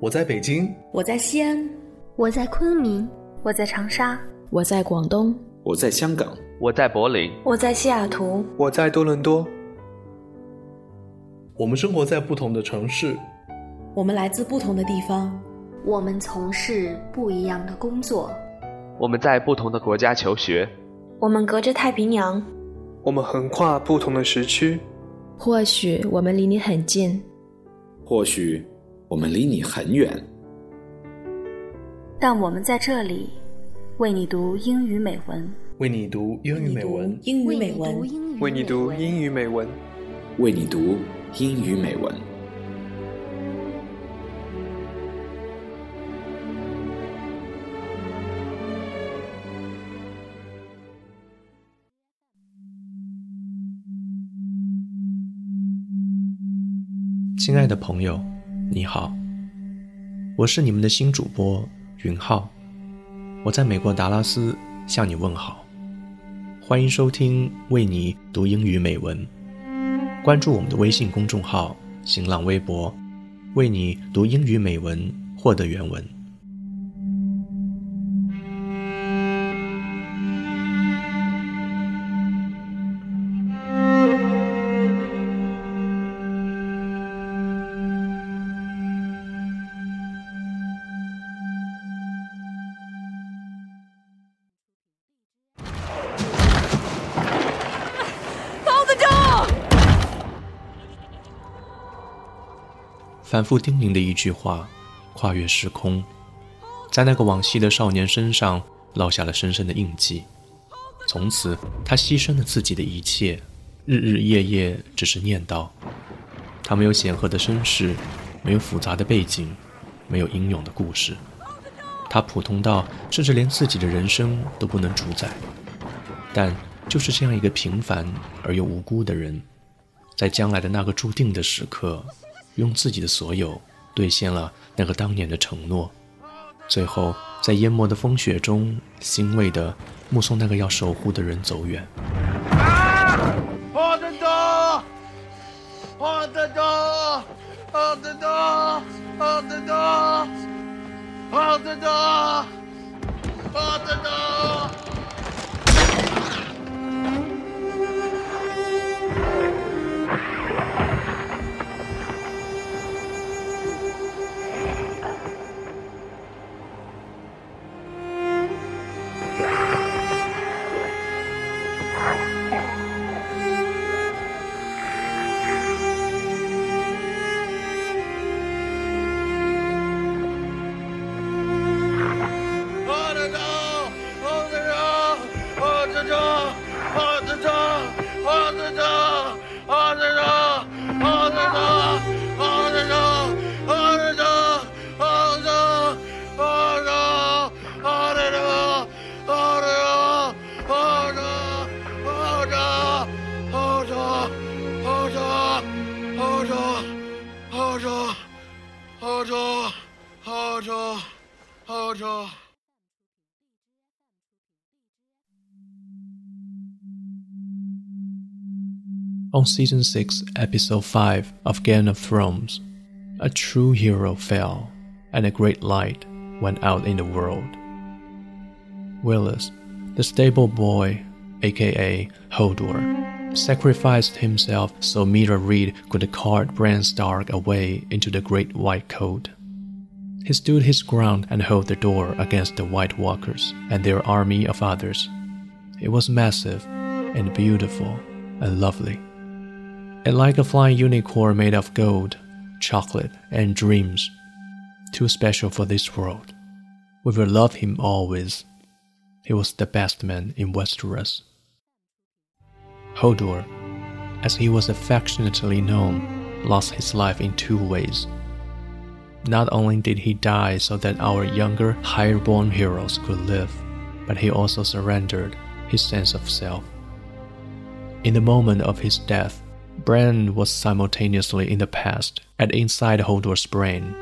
我在北京，我在西安，我在昆明，我在长沙，我在广东，我在香港，我在柏林，我在西雅图，我在多伦多。我们生活在不同的城市，我们来自不同的地方，我们从事不一样的工作，我们在不同的国家求学，我们隔着太平洋，我们横跨不同的时区。或许我们离你很近，或许我们离你很远，但我们在这里为你读英语美文，为你读英语美文，英语美文，为你读英语美文，为你读。英语美文。亲爱的朋友，你好，我是你们的新主播云浩，我在美国达拉斯向你问好，欢迎收听为你读英语美文。关注我们的微信公众号、新浪微博，为你读英语美文，获得原文。反复叮咛的一句话，跨越时空，在那个往昔的少年身上烙下了深深的印记。从此，他牺牲了自己的一切，日日夜夜只是念叨。他没有显赫的身世，没有复杂的背景，没有英勇的故事。他普通到甚至连自己的人生都不能主宰。但就是这样一个平凡而又无辜的人，在将来的那个注定的时刻。用自己的所有兑现了那个当年的承诺，最后在淹没的风雪中，欣慰地目送那个要守护的人走远。啊 On season 6, episode 5 of Game of Thrones, a true hero fell, and a great light went out in the world. Willis, the stable boy, aka Hodor, sacrificed himself so Meera Reed could cart Bran Stark away into the Great White Cold. He stood his ground and held the door against the White Walkers and their army of others. It was massive and beautiful and lovely and like a flying unicorn made of gold, chocolate, and dreams. Too special for this world. We will love him always. He was the best man in Westeros. Hodor, as he was affectionately known, lost his life in two ways. Not only did he die so that our younger, higher born heroes could live, but he also surrendered his sense of self. In the moment of his death, Bran was simultaneously in the past and inside Hodor's brain.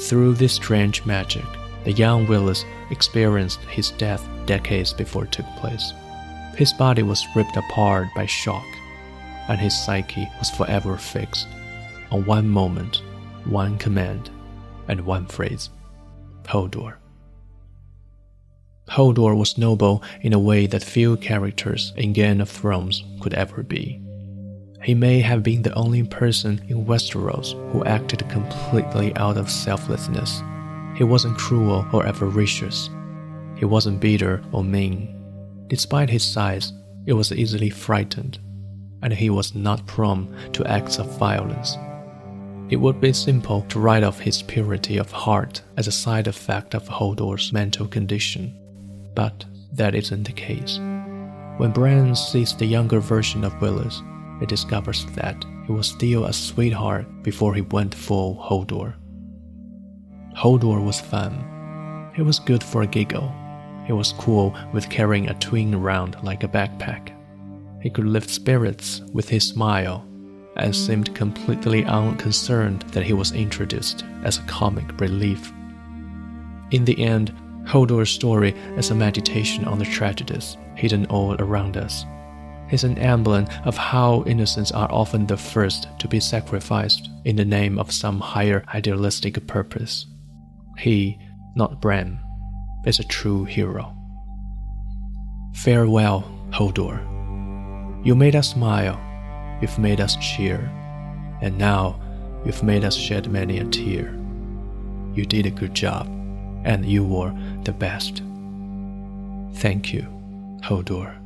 Through this strange magic, the young Willis experienced his death decades before it took place. His body was ripped apart by shock, and his psyche was forever fixed on one moment, one command and one phrase Hodor. Hodor was noble in a way that few characters in Game of Thrones could ever be. He may have been the only person in Westeros who acted completely out of selflessness. He wasn't cruel or avaricious. He wasn't bitter or mean. Despite his size, he was easily frightened, and he was not prone to acts of violence. It would be simple to write off his purity of heart as a side effect of Hodor's mental condition, but that isn't the case. When Bran sees the younger version of Willis, he discovers that he was still a sweetheart before he went full Hodor. Hodor was fun. He was good for a giggle. He was cool with carrying a twin around like a backpack. He could lift spirits with his smile and seemed completely unconcerned that he was introduced as a comic relief. In the end, Hodor's story is a meditation on the tragedies hidden all around us is an emblem of how innocents are often the first to be sacrificed in the name of some higher idealistic purpose. He, not Bran, is a true hero. Farewell, Hodor. You made us smile, you've made us cheer, and now you've made us shed many a tear. You did a good job, and you were the best. Thank you, Hodor.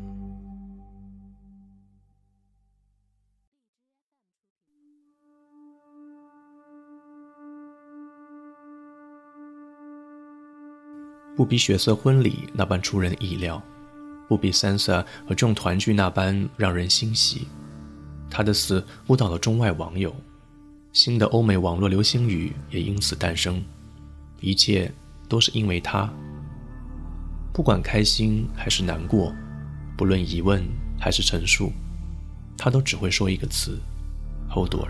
不比血色婚礼那般出人意料，不比 Sansa 和众团聚那般让人欣喜。他的死误导了中外网友，新的欧美网络流星雨也因此诞生。一切都是因为他。不管开心还是难过，不论疑问还是陈述，他都只会说一个词：Hodor。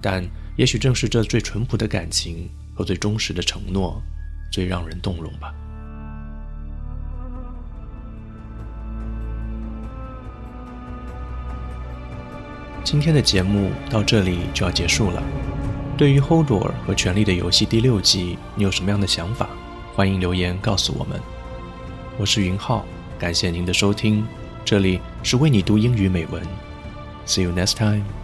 但也许正是这最淳朴的感情和最忠实的承诺。最让人动容吧。今天的节目到这里就要结束了。对于《holdor》和《权力的游戏》第六季，你有什么样的想法？欢迎留言告诉我们。我是云浩，感谢您的收听。这里是为你读英语美文。See you next time.